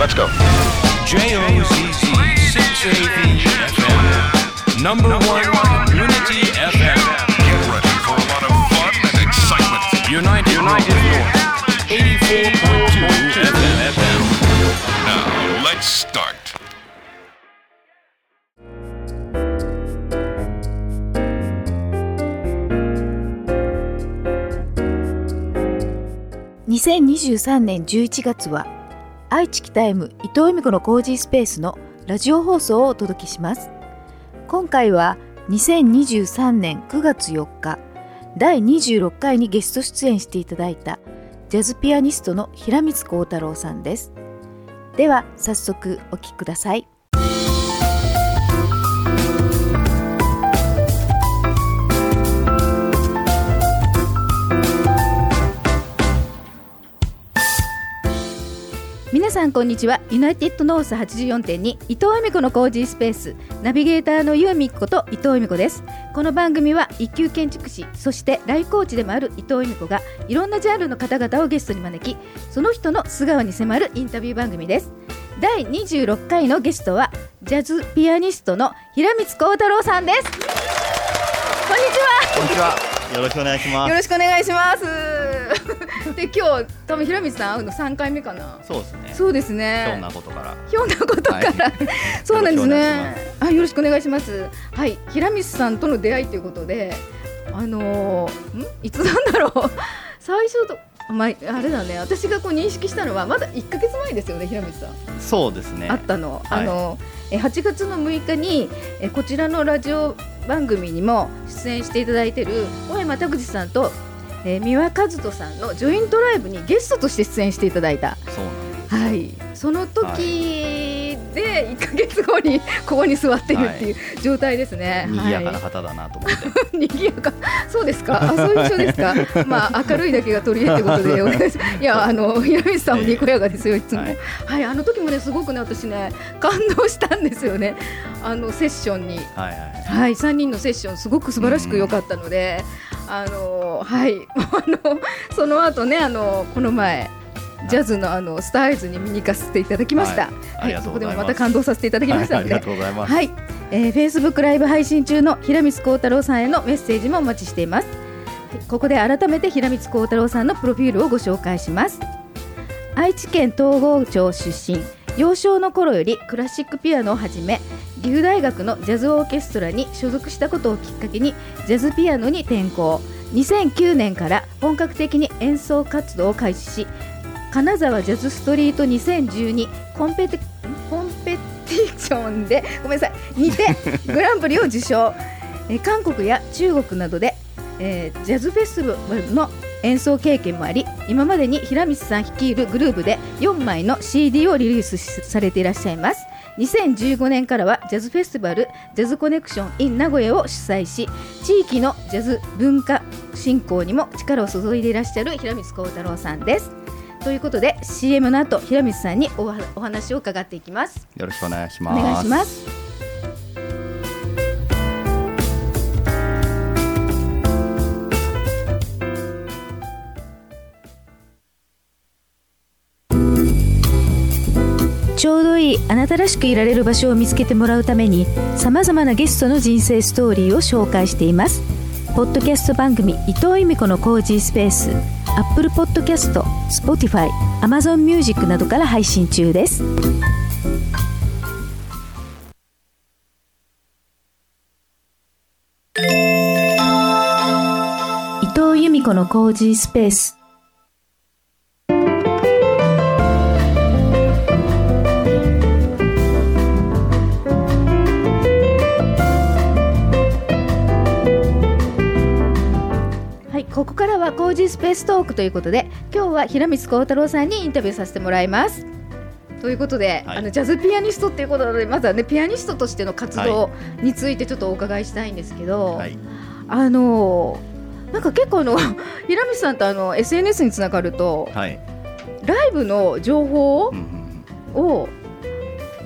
Let's go. J-O-Z-Z 680 FM. Number one community FM. Get ready for a lot of fun and excitement. United, United North. 84.2 FM. Now, let's start. 2023年11月は愛知北 M 伊藤恵美子のコージースペースのラジオ放送をお届けします。今回は2023年9月4日第26回にゲスト出演していただいたジャズピアニストの平光幸太郎さんです。では早速お聴きください。さんこんにちは。ユナイテッドノース84.2伊藤恵美子のコージースペース。ナビゲーターのゆうみ子と伊藤恵美子です。この番組は一級建築士そしてライフコーチでもある伊藤恵美子がいろんなジャンルの方々をゲストに招きその人の素顔に迫るインタビュー番組です。第26回のゲストはジャズピアニストの平光幸太郎さんです。こんにちは。こんにちは。よろしくお願いします。よろしくお願いします で今日多分平光さん会うの3回目かなそうですね。そうですねひょんなことから。ひょんなことから、はい そうなんですね。あ、よろしくお願いします。はい、平光さんとの出会いということで、あのーん？いつなんだろう。最初と。まあ、あれだね私がこう認識したのはまだ1か月前ですよね平光さん、そうですね。あったの,、はいあのえ8月の6日にえこちらのラジオ番組にも出演していただいている小山拓司さんと、えー三輪和人さんのジョイントライブにゲストとして出演していただいたそうなんです。はい、その時で1か月後に ここに座っているっていう状態ですね。賑やかなは方だなと思って。い、賑やか、そうですか？あ、そういう印象ですか？まあ明るいだけが取り柄ってことでお願いします。いや、あの平光さんもにこやかですよいつも。ははいい、あの時もねすごくね私ね感動したんですよね。あのセッションに。はいはい。はい、3人のセッションすごく素晴らしく良かったので、あのはい、あのその後ねあのこの前ジャズのあのスターアイズに見に行かせていただきました。はいそこでもまた感動させていただきましたはい、ありがので、とうございます。はい、えー、Facebook ライブ配信中の平光幸太郎さんへのメッセージもお待ちしています。はいここで改めて平光幸太郎さんのプロフィールをご紹介します。愛知県東郷町出身幼少の頃よりクラシックピアノをはじめ岐阜大学のジャズオーケストラに所属したことをきっかけにジャズピアノに転向。2009年から本格的に演奏活動を開始し金沢ジャズストリート2012コンペテコンペティションでごめんなさいにて グランプリを受賞。え韓国や中国などで、えージャズフェスティバルの演奏経験もあり今までに平光さん率いるグループで4枚の CD をリリースされていらっしゃいます。2015年からはジャズフェスティバルジャズコネクション in 名古屋を主催し地域のジャズ文化振興にも力を注いでいらっしゃる平光幸太郎さんです。ということで CM の後平光さんにお話を伺っていきます。よろしくお願いしおます。願いしますいあなたらしくいられる場所を見つけてもらうためにさまざまなゲストの人生ストーリーを紹介しています。ポッドキャスト番組伊藤由美子のコージースペースアップルポッドキャスト Spotify、Amazon Music などから配信中です。伊藤由美子のコージースペースからはコージースペーストークということで今日は平光幸太郎さんにインタビューさせてもらいます。ということで、はいあのジャズピアニストっていうことなのでまずはねピアニストとしての活動についてちょっとお伺いしたいんですけど、はい。あのなんか結構あの 平光さんとあの SNS につながるとはい。ライブの情報を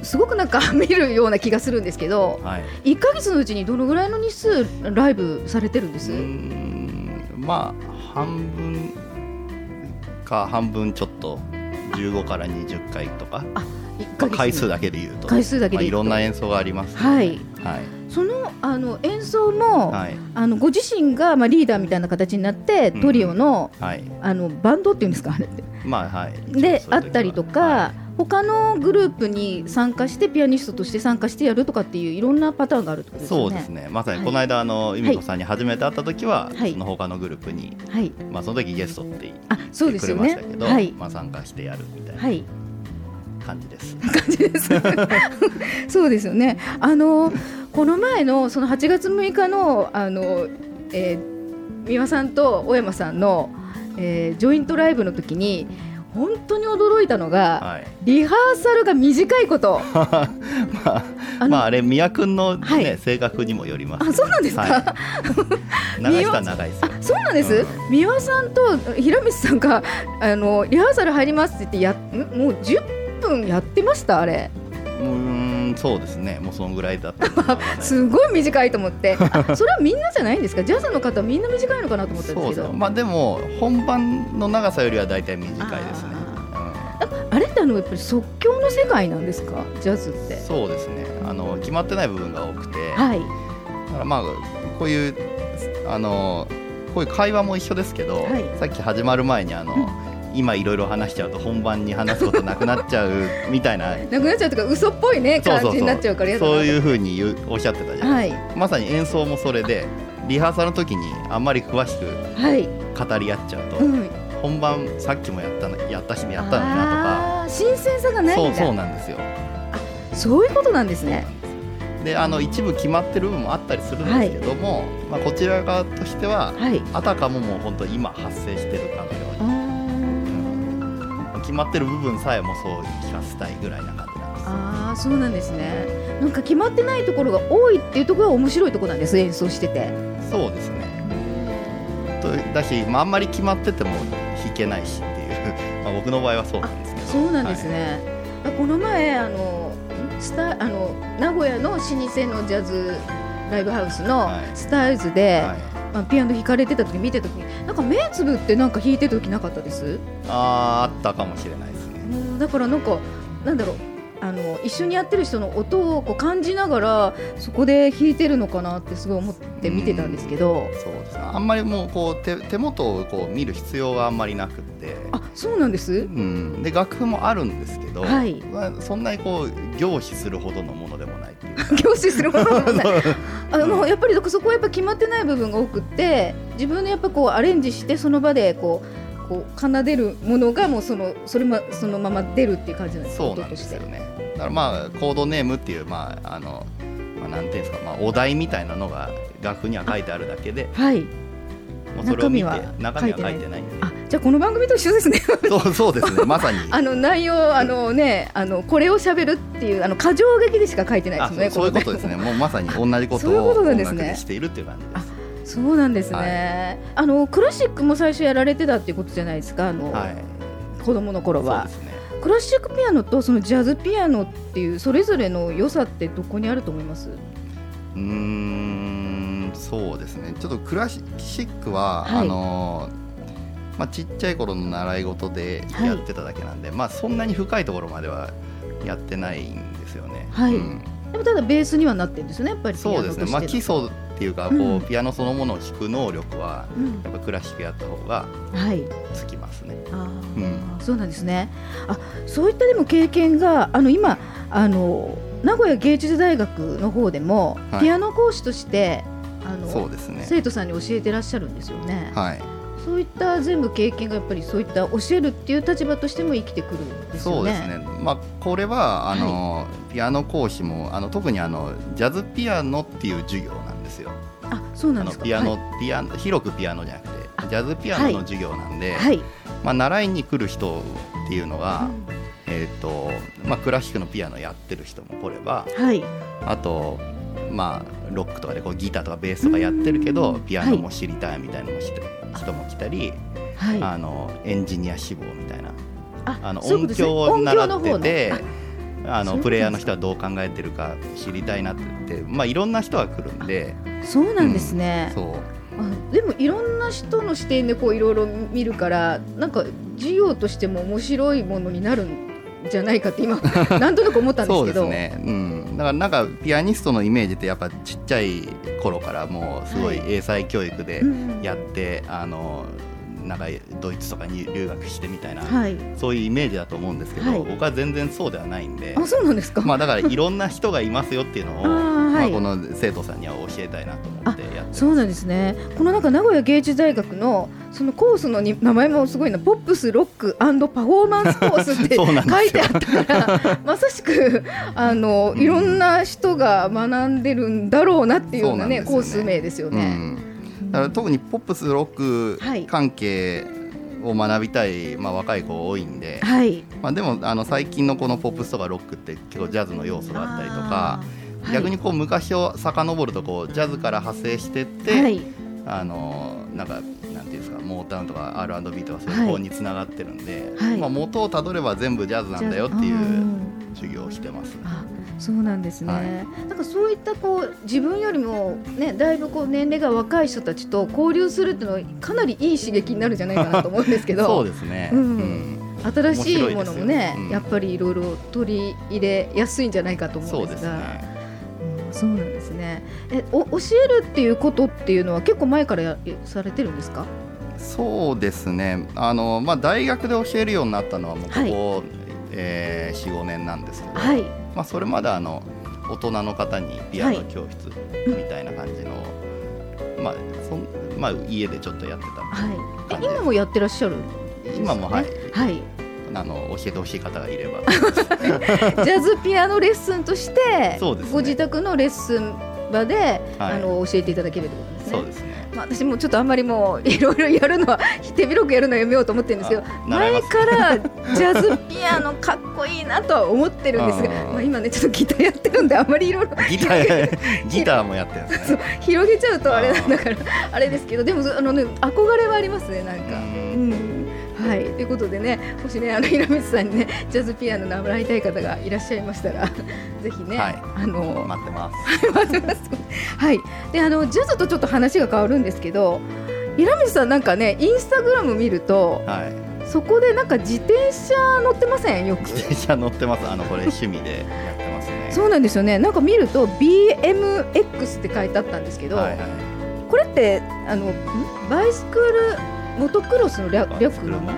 すごくなんか 見るような気がするんですけどうん。はい。1ヶ月のうちにどのぐらいの日数ライブされてるんです、まあ半分か半分ちょっと15から20回とか、まあ回数だけで言うと。回数だけでまあいろんな演奏がありますはい。はい。そのあの演奏も、はい。あのご自身がまあリーダーみたいな形になって、うん。トリオのはい。あのバンドっていうんですかあれって。まあはい。であったりとか、は他のグループに参加してピアニストとして参加してやるとかっていういろんなパターンがあるってこといですよね。そうですねまさにこの間あの由美子さんに初めて会った時は、はいその他のグループに、はい。まあ、その時ゲストってあ、そう言ってくれましたけど、。はい。まあ、参加してやるみたいなはい。感じです、感じです。そうですよね。あのこの前のその8月6日のあの、えー、三輪さんと小山さんの、えー、ジョイントライブの時に本当に驚いたのが、はい。リハーサルが短いこと。まああのまああれ宮君の、ねはい。性格にもよります、あ、そうなんですか？はい。長い人は長いですよあそうなんです、うん。三輪さんと平光さんがあのリハーサル入りますって言ってやん？もう10分やってましたあれ。うそうですね。もうそのぐらいだったす すごい短いと思って。あそれはみんなじゃないんですか？ジャズの方みんな短いのかなと思ったんですけど。まあでも本番の長さよりは大体短いですね。あれってあのやっぱり即興の世界なんですか？ジャズって。うんそうですね。あの決まってない部分が多くて、はい。だからまあこういうあのこういう会話も一緒ですけど、はい。さっき始まる前にあの、今いろいろ話しちゃうと本番に話すことなくなっちゃうみたいな。なくなっちゃうとか嘘っぽいね感じになっちゃうからそういうふうに言うおっしゃってたじゃないですか、はい。まさに演奏もそれでリハーサルの時にあんまり詳しくはい、語り合っちゃうと、うん、本番さっきもやったのやったしやったのになあー新鮮さがないそうそうなんですよ。そういうことなんですね。であの一部決まってる部分もあったりするんですけども、まあ、こちら側としてははい。あたかももう本当今発生してるかのように決まってる部分さえもそう聞かせたいぐらいな感じなんですああそうなんですね。なんか決まってないところが多いっていうところが面白いところなんです演奏してて。そうですね。とだし、まあ、あんまり決まってても弾けないしっていう。まあ僕の場合はそうなんですけど。そうなんですね、この前あのスタあの名古屋の老舗のジャズライブハウスのはい。スタイルズで、はい、はい。まあ、ピアノ弾かれてた時見てた時になんか目つぶってなんか弾いてる時なかったです、あーあったかもしれないですね。うんだからなんかなんだろうあの一緒にやってる人の音をこう感じながらそこで弾いてるのかなってすごい思って見てたんですけど、そうですね。あんまりもうこう手手元をこう見る必要があんまりなくって。あそうなんです？うん、で楽譜もあるんですけど、はい。まあそんなにこう凝視するほどのものでも 凝視するものがない あのやっぱりそこはやっぱ決まってない部分が多くって自分でやっぱこうアレンジしてその場でこうこう奏でるものがもうそのそれまそのまま出るっていう感じなんですか？そうなんですよね。だからまあコードネームっていうまああの、まあ、なんていうんですか、まあ、お題みたいなのが楽譜には書いてあるだけで。はい。もうそれを見て中身は中身は書いてないんで。あじゃあこの番組と一緒ですね。そうそうですね。まさに。あの内容あのねあのこれを喋るっていうあの過剰書きでしか書いてないあですねそういうことですね。もうまさに同じことを音楽でしているっていう感じです。そうなんですね、あのクラシックも最初やられてたっていうことじゃないですかあの、はい。子供の頃は。ね。クラシックピアノとそのジャズピアノっていうそれぞれの良さってどこにあると思います？うーんそうですね。ちょっとクラシックは、はい。あのまあ、ちっちゃい頃の習い事でやってただけなんで、まあそんなに深いところまではやってないんですよね。はい。うん。でもただベースにはなってるんですよねやっぱりそうですね、まあ、基礎っていうかこう、うんピアノそのものを弾く能力はうん。やっぱクラシックやった方がはい。つきますね。あー、うん。そうなんですね。あそういったでも経験があの今あの名古屋芸術大学の方でも、はい。ピアノ講師としてあのそうですね。生徒さんに教えてらっしゃるんですよね、はい。そういった全部経験がやっぱりそういった教えるっていう立場としても生きてくるんですよね。そうですね。まあこれはあの、ピアノ講師もあの特にあのジャズピアノっていう授業なんですよ。あ、そうなんあですか。のピアノ、はいピアノ広くピアノじゃなくてあジャズピアノの授業なんで、はい。まあ習いに来る人っていうのが、うんえっ、とまあクラシックのピアノやってる人も来れば、はい。あとまあロックとかでこうギターとかベースとかやってるけどうんピアノも知りたいみたいなのも人,、人も来たり、はい。あのエンジニア志望みたいなああの音響を習っててあのプレイヤーの人はどう考えてるか知りたいなって言って、まあ、いろんな人が来るんで。そうなんですね。そう。あでもいろんな人の視点でこういろいろ見るからなんか授業としても面白いものになるんじゃないかって今 なんとなく思ったんですそうけどですね、うん、だからなんかピアニストのイメージってやっぱちっちゃい頃からもうすごい英才教育でうんやって、あのなんかドイツとかに留学してみたいな、はい。そういうイメージだと思うんですけど、はい。僕は全然そうではないんで。あそうなんですか、まあだからいろんな人がいますよっていうのをはい。まあ、この生徒さんには教えたいなと思ってやってそうなんですね。このなんか名古屋芸術大学のそのコースのに名前もすごいな、ポップスロックパフォーマンスコースって 書いてあったから、まさしくあのいろんな人が学んでるんだろうなっていうようなねね。コース名ですようね。ん、だから特にポップスロッはい。ク関係を学びたい、まあ、若い子多いんで、はい。まあ、でもあの最近のこのポップスとかロックって結構ジャズの要素があったりとか、あー逆にこう昔を遡るとこうジャズから派生してって、はい。あのなんかなんていうんですかモータウンとか R&B とかそういう方につながってるんで、はい。まあ、元をたどれば全部ジャズなんだよっていう授業をしてます。あそうなんですね、はい。なんかそういったこう自分よりも、ね、だいぶこう年齢が若い人たちと交流するっていうのはかなりいい刺激になるんじゃないかなと思うんですけど。そうですね、うん。うん。新しいものもねうん。やっぱりいろいろ取り入れやすいんじゃないかと思そううんですすでがね。うんそうなんですね。えお教えるっていうことっていうのは結構前からやされてるんですか？そうですね。あの、まあ、大学で教えるようになったのはもうここ、えー、45年なんですけど、はい。まあ、それまであの大人の方にピアノ教室みたいな感じの、まあそんまあ、家でちょっとやってたはい。今もやってらっしゃるね？今もはい。はいあの教えてほしい方がいれば。ジャズピアノレッスンとしてね。ご自宅のレッスン場で、はい。あの教えていただけるってことですね。そうですね。まあ、私もちょっとあんまりもう いろいろやるのは手広くやるのはやめようと思ってるんですけど前からジャズピアノかっこいいなとは思ってるんですがまあ、今ねちょっとギターやってるんであんまりいろいろ ギターもやってるんです広げちゃうとあれなんだからあれですけどでもあの、ね、憧れはありますねなんか。ううんんはい、ということでね、もしね、あの平光さんにね、ジャズピアノ習いたい方がいらっしゃいましたら。ぜひね、はいあの、待ってます 待ってます。はい、で、あの、ジャズとちょっと話が変わるんですけど。平光さん、なんかね、インスタグラム見ると、はいそこでなんか自転車乗ってません、よく。自転車乗ってますあのこれ趣味でやってますね そうなんですよね、なんか見ると、BMX って書いてあったんですけど。はいはいこれって、あの、んバイスクール。モトクロスの略略それも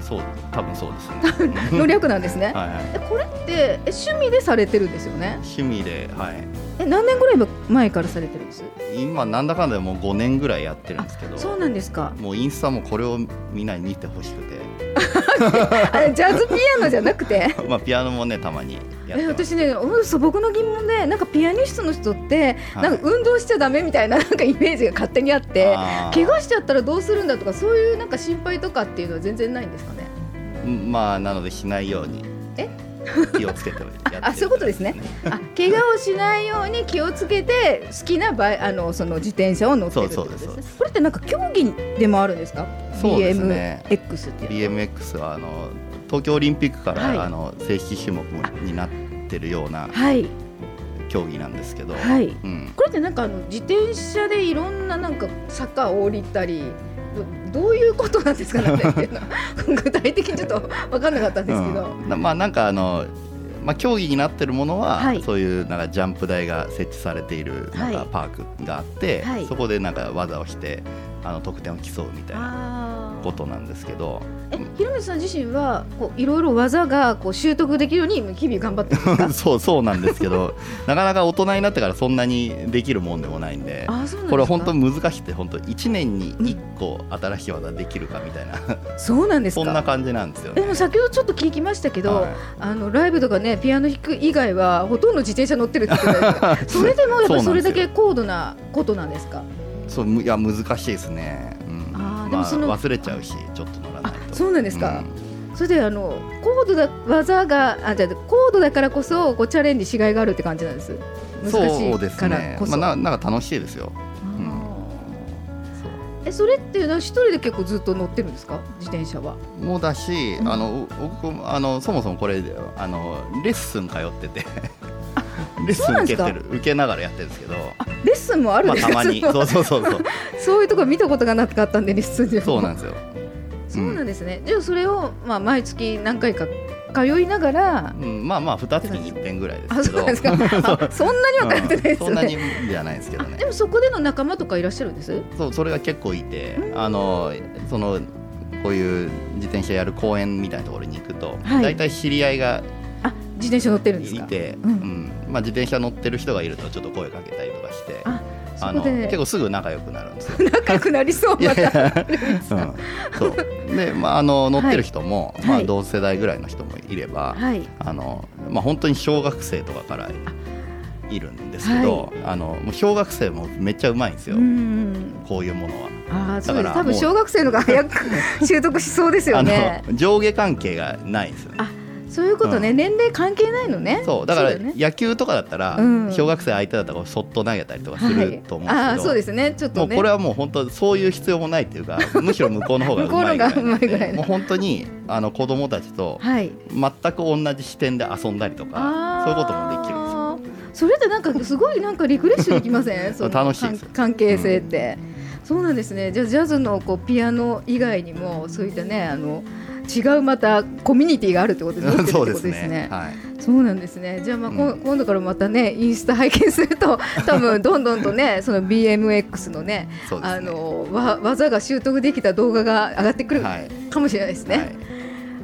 そう多分そうですね の略なんですね。はいはいえこれってえ趣味でされてるんですよね？趣味ではいえ何年ぐらい前からされてるんです？今なんだかんだでもう5年ぐらいやってるんですけどそうなんですか。もうインスタもこれをみんなに見てほしくてあれジャズピアノじゃなくて？まあピアノもねたまにえ私ね、うんそう僕の疑問でなんかピアニストの人って、はい。なんか運動しちゃダメみたいななんかイメージが勝手にあって怪我しちゃったらどうするんだとかそういうなんか心配とかっていうのは全然ないんですかねうんまあなのでしないようにえ気をつけてやあそういうことですね。あ怪我をしないように気をつけて好きなバイあのその自転車を乗ってるってことですそうそうですねこれってなんか競技でもあるんですか？そうですね。BMX って。いう BMX はあの東京オリンピックから、はい。あの正式種目になってるようなはい。競技なんですけど、はい。うん、これってなんかあの自転車でいろんななんか坂を降りたりどどういうことなんですかねっていうのは 具体的にちょっと分かんなかったんですけど、うん。なまあなんかあのまあ、競技になってるものは、はい。そういうなんかジャンプ台が設置されているなんはい。かパークがあって、はい。そこでなんか技をしてあの得点を競うみたいなことなんですけど。え広水さん自身はこういろいろ技がこう習得できるように日々頑張ってる そうそうなんですけど なかなか大人になってからそんなにできるもんでもないんであーそうなんでこれは本当難しくて本当1年に1個新しい技できるかみたいな、そうなんですか？そんな感じなんですよね。でも。先ほどちょっと聞きましたけど、はい。あのライブとかねピアノ弾く以外はほとんど自転車乗ってるって それでもやっぱりそれだけ高度なことなんですか？そうむいや難しいですね。でもそのまあ、忘れちゃうしちょっと乗らないと。そうなんですか、それであの高度だ技があじゃあ高度だからこそこうチャレンジしがいがあるって感じなんです。うん難しそ。うでいからすね。こ。そ、まあななんか楽しいですよ。うえそれっていうのは一人で結構ずっと乗ってるんですか？自転車は。もうだし、うん。あの僕もあのそもそもこれあのレッスン通ってて。レッスン受けてる受けながらやってるんですけど、あレッスンもあるんまあですか、たまにそうそうそうそう そういうところ見たことがなかったんでレッスンでもそうなんですよ。そうなんですね。じゃあそれをまあ毎月何回か通いながら。うん、まあまあ二月に一遍ぐらいであ、すけどそうですか。あそんなには通ってないですようんそんなにね。じゃないですけどねあでもそこでの仲間とかいらっしゃるんです？そうそれが結構いてあのそのこういう自転車やる公園みたいなところに行くと、はい大体知り合いがあ、自転車乗ってるんですか？いて、ううんんまあ、自転車乗ってる人がいるとちょっと声かけたりとかしてあ、の結構すぐ仲良くなるんですよ。仲良くなりそうまた。うん、そうで、まあ、あの乗ってる人も、まあ、はい同世代ぐらいの人もいれば、はい。あのまあ、本当に小学生とかからいるんですけど、あのもう小学生もめっちゃうまいんですよ、うん。こういうものは。あ。だから多分小学生のが早く 習得しそうですよね。上下関係がないんですよね。あそういうことね、うん。年齢関係ないのね。そう。だから野球とかだったら、うん。小学生相手だったらそっと投げたりとかすはいると思うんですけど、ああ、そうですね。ちょっとね。もうこれはもう本当そういう必要もないっていうか むしろ向こうの方がうまいぐらい向こうのがうまいぐらいのもう本当にあの子供たちとはい。全く同じ視点で遊んだりとかそういうこともできるんですよ。それってなんかすごいなんかリフレッシュできません？その楽しい関関係性って、そうなんですね。じゃあジャズのこうピアノ以外にもそういったねあの違うまたコミュニティがあるってことで持 ってるってそこうですね。はいそうなんですね。じゃあまあ、うん今度からまたねインスタ拝見すると 多分どんどんとねその BMX のねねあのわ技が習得できた動画が上がってくるはいかもしれないですね。はい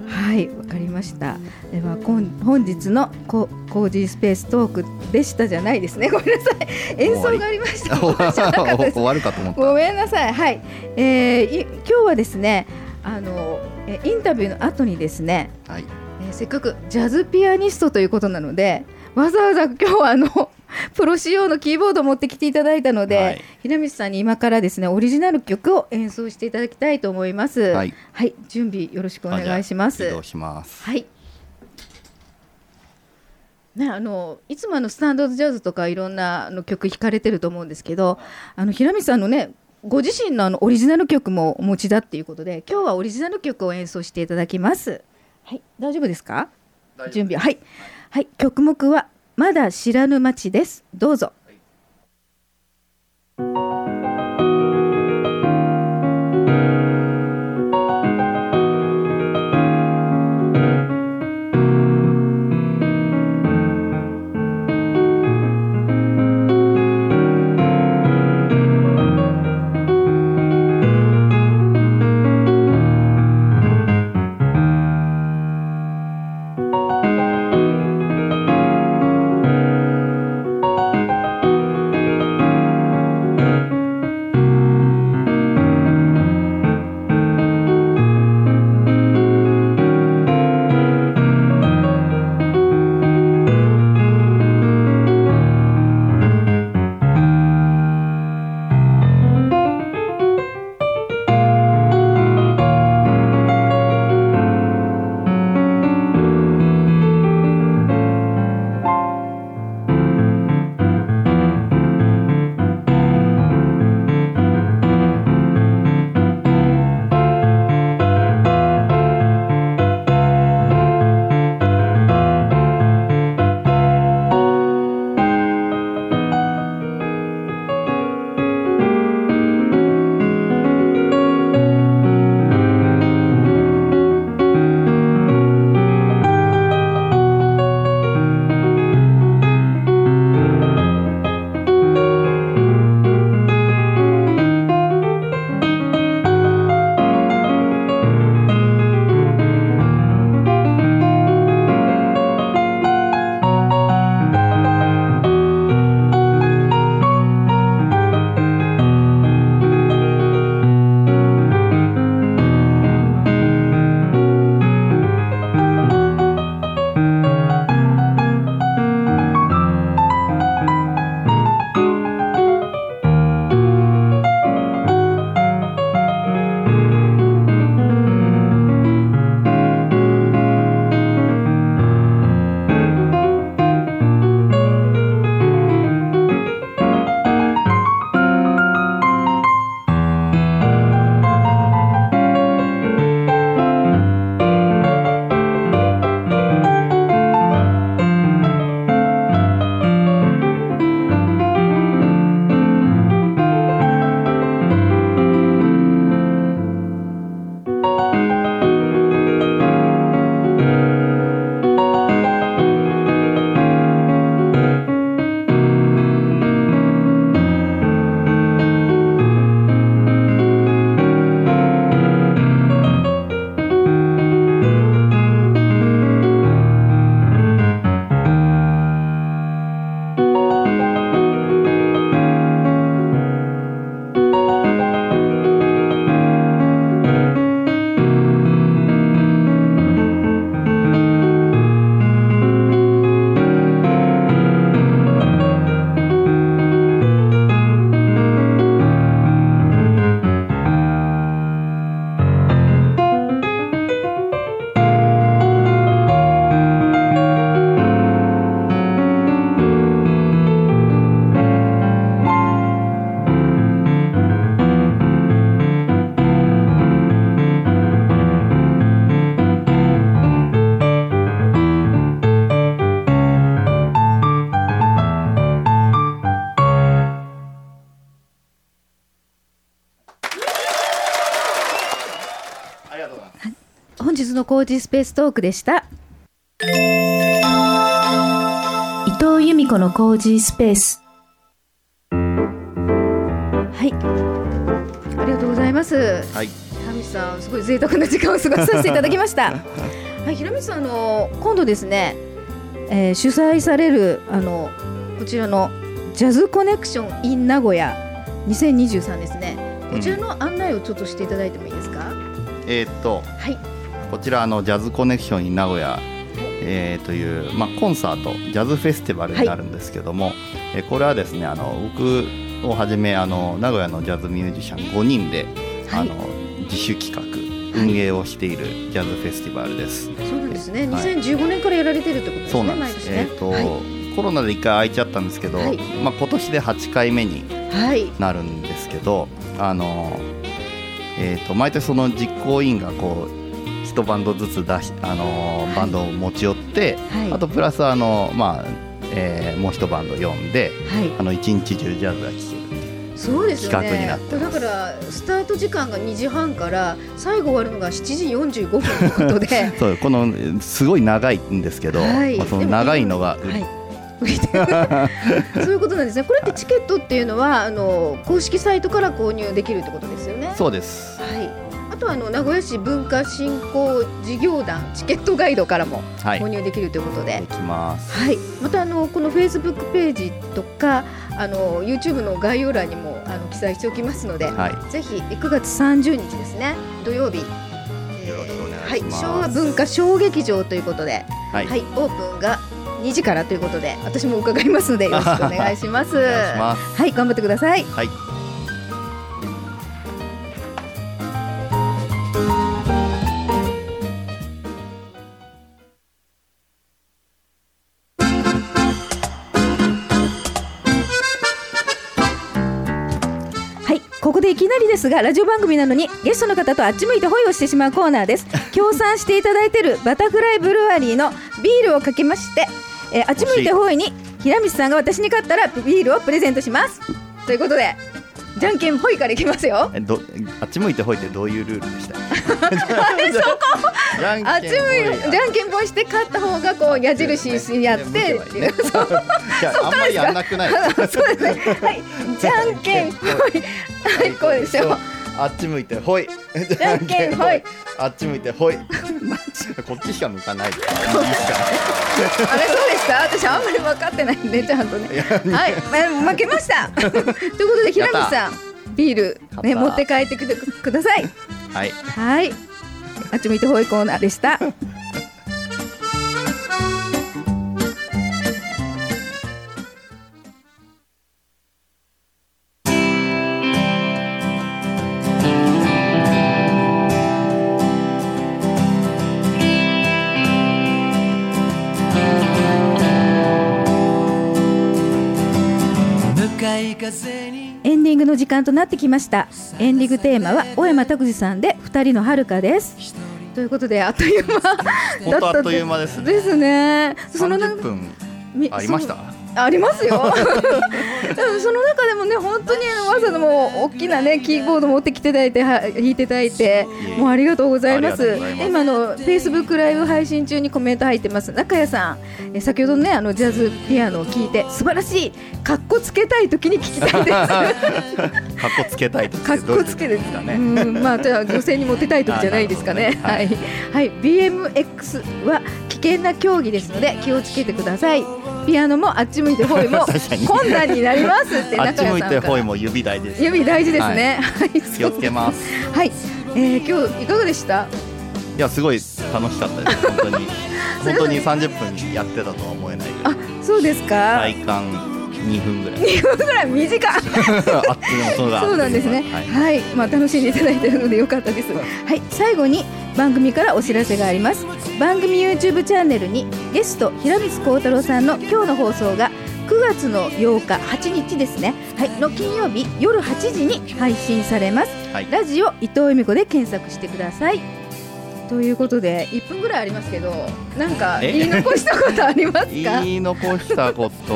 はい、わかりました。では、本日のココージースペーストークでしたじゃないですね。ごめんなさい。演奏がありました。終わるかと思ったごめんなさい。はい。えー、い今日はですね、あのえインタビューの後にですね、はいえーせっかくジャズピアニストということなので、わざわざ今日はあの プロ仕様のキーボードを持ってきていただいたので、はい平光さんに今からですねオリジナル曲を演奏していただきたいと思います。はい、準備よろしくお願いします。ますはい。ね、あのいつもあのスタンドジャズとかいろんなあの曲弾かれてると思うんですけどあの平見さんのねご自身のあのオリジナル曲もお持ちだっていうことで今日はオリジナル曲を演奏していただきます。はい、大丈夫ですか？準備は。い、はい、曲目は「まだ知らぬ街」です。どうぞ。「の工事スペーストークでした。伊藤由美子の工事スペース。はい。ありがとうございます。はい。さんすごい贅沢な時間を過ごさせていただきました。はい平道さんあの今度ですね、えー主催されるあのこちらのジャズコネクション in 名古屋2023ですね。こちらの案内をちょっとしていただいてもいいですか、えーっと。はいこちらあのジャズコネクション in 名古屋、えーという、まあ、コンサートジャズフェスティバルになるんですけども、えーこれはですねあの僕をはじめあの名古屋のジャズミュージシャン5人で、はい。あの自主企画運営をしているジャズフェスティバルです。そうなんですね、はい。2015年からやられてるってことですねそうなんです。えっ、と、毎コロナで一回空いちゃったんですけど、はい。まあ今年で8回目になるんですけど、あのえっ、と毎年その実行委員がこう一バンドずつ出しあのはいバンドを持ち寄って、はいあとプラスあのまあ、えーもう一バンド呼んで、はいあの一日中ジャズが聴ける。そうですよねだからスタート時間が2時半から最後終わるのが7時45分ということで そうこのすごい長いんですけど、はいまあその長いのが売り、そういうことなんですね。これってチケットっていうのはあの公式サイトから購入できるってことですよね。そうです。はい。あとはあの名古屋市文化振興事業団チケットガイドからもはい。購入できるということで、できます。はい。またあのこのフェイスブックページとかあの YouTube の概要欄にもあの記載しておきますので、はい。ぜひ9月30日ですね土曜日。はい昭和文化小劇場ということで、はい。はい、オープンが2時からということで、私も伺いますので、よろしくお願いします。ます。はい、頑張ってください。はい。はい、なりですが、ラジオ番組なのに、ゲストの方とあっち向いてホイをしてしまうコーナーです。協賛していただいているバタフライブルワリーのビールをかけまして、えーあっち向いてホイに、平道さんが私に勝ったらビールをプレゼントします。ということで、じゃんけんホイからいきますよ。えどあっち向いてほいってどういうルールでした？っけじゃんけんあっち向いほいじゃんけんぽいして勝った方がこう矢印にやってっていう。そういやあんまりやんなくない そうですね。はい、じゃんけんほい。はい、こうでしょう。あっち向いてほいじゃんけんほいあっち向いてほいこっちしか向かないいいですかあれそうでした？私あんまり分かってないんでちゃんとね。はい、ま負けました。ということで平道さんビールね持って帰ってくてください。はいはい。あっち向いてほいコーナーでした。エンディングの時間となってきました。エンディングテーマは小山拓司さんで二人の遥かです。ということであっという間。だっという間ですね。ですね。その30分。みありました？ありますよ。その中でもね本当にわざわざもう大きなねキーボード持ってきていただいては弾いていただいてもうありがとうございます。今のフェイスブックライブ配信中にコメント入ってます。中谷さんえ先ほどねあのジャズピアノを聞いて素晴らしいかっこつけたい時に聞きたいです。かっこつけたいとかっこつけですかね。うん、まあ、じゃあ女性にモテたい時じゃないですかね。あなるはい、はい、BMX は危険な競技ですので気をつけてください。ピアノもあっち向いてほいも 困難になりますってあっち向い中谷さんから。てほいも指大事です指大事ですね。はい、気をつけます。はい、えー、今日いかがでした？いやすごい楽しかったです。本当に。本当に30分やってたとは思えないあ、そうですか？体感2分ぐらい。2分ぐらい短そうなんですね。はい。はい、まあ楽しんでいただいているのでよかったです。はい、最後に番組からお知らせがあります。番組 YouTube チャンネルにゲスト平光光太郎さんの今日の放送が9月の8日8日ですね。はい、の金曜日夜8時に配信されます。はいラジオ伊藤由美子で検索してください。ということで1分ぐらいありますけど、なんかえ？言い残したことありますか？言い残したこと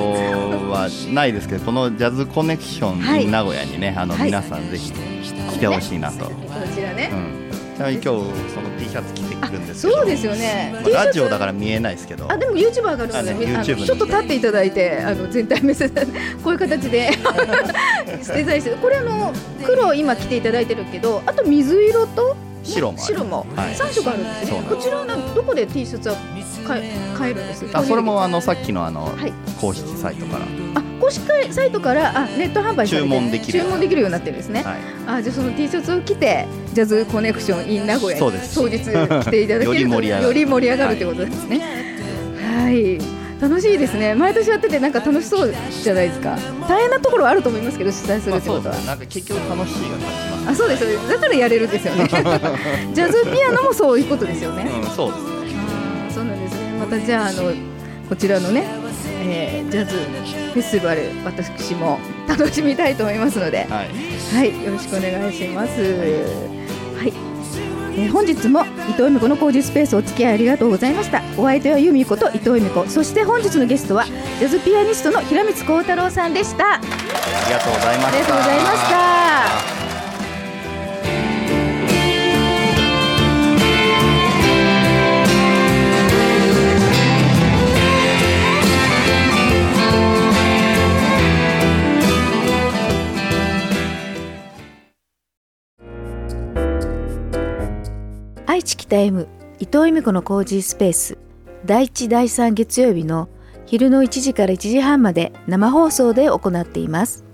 はないですけどこのジャズコネクション名古屋にね、あのはい皆さんぜひ来てほしいなと、こちらね。うん、ちなみに今日その T シャツ着るんですけどそうですよね。まあラジオだから見えないですけど。あでも YouTube 上がるので、あねみあのちょっと立っていただいてあの全体目線で こういう形で。デザインしてこれあの黒今着ていただいてるけどあと水色と白も白も。はい。三色あるんですね、こちらはなどこで T シャツは買え買えるんですあそれもあのさっきのあのはい。公式サイトから、あ公式サイトからあネット販売されて注文できる注文できるようになってるんですね、はい、あじゃあその T シャツを着てジャズコネクション in 名古屋にそうです。当日来ていただけるとより盛り上がる。ということですね。はい、楽しいですね。毎年やっててなんか楽しそうじゃないですか。大変なところはあると思いますけど主催するまあ、ってことは、そうですね。なんか結局楽しいが勝ちます。あそうですだからやれるんですよね。ジャズピアノもそういうことですよね、うん、そうですね。そうなんですね。またじゃああのこちらのね、えージャズフェスティバル私も楽しみたいと思いますので。はい。はい、よろしくお願いします。はい。えー本日も伊藤由美子の工事スペースお付き合いありがとうございました。お相手は由美子と伊藤由美子。そして本日のゲストはジャズピアニストの平光幸太郎さんでした。あありがとうございました。りがとうございました愛知北 M 伊藤由美子のコージースペース。第1第3月曜日の昼の1時から1時半まで生放送で行っています。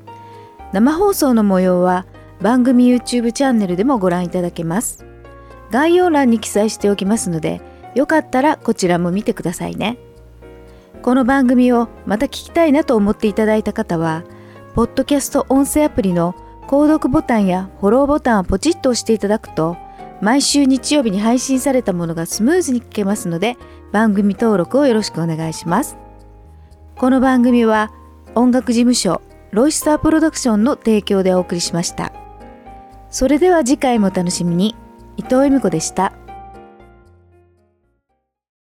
生放送の模様は番組 YouTube チャンネルでもご覧いただけます。概要欄に記載しておきますのでよかったらこちらも見てくださいね。この番組をまた聞きたいなと思っていただいた方はポッドキャスト音声アプリの購読ボタンやフォローボタンをポチッと押していただくと毎週日曜日に配信されたものがスムーズに聞けますので番組登録をよろしくお願いします。この番組は音楽事務所ロイスタープロダクションの提供でお送りしました。それでは次回もお楽しみに。伊藤恵美子でした。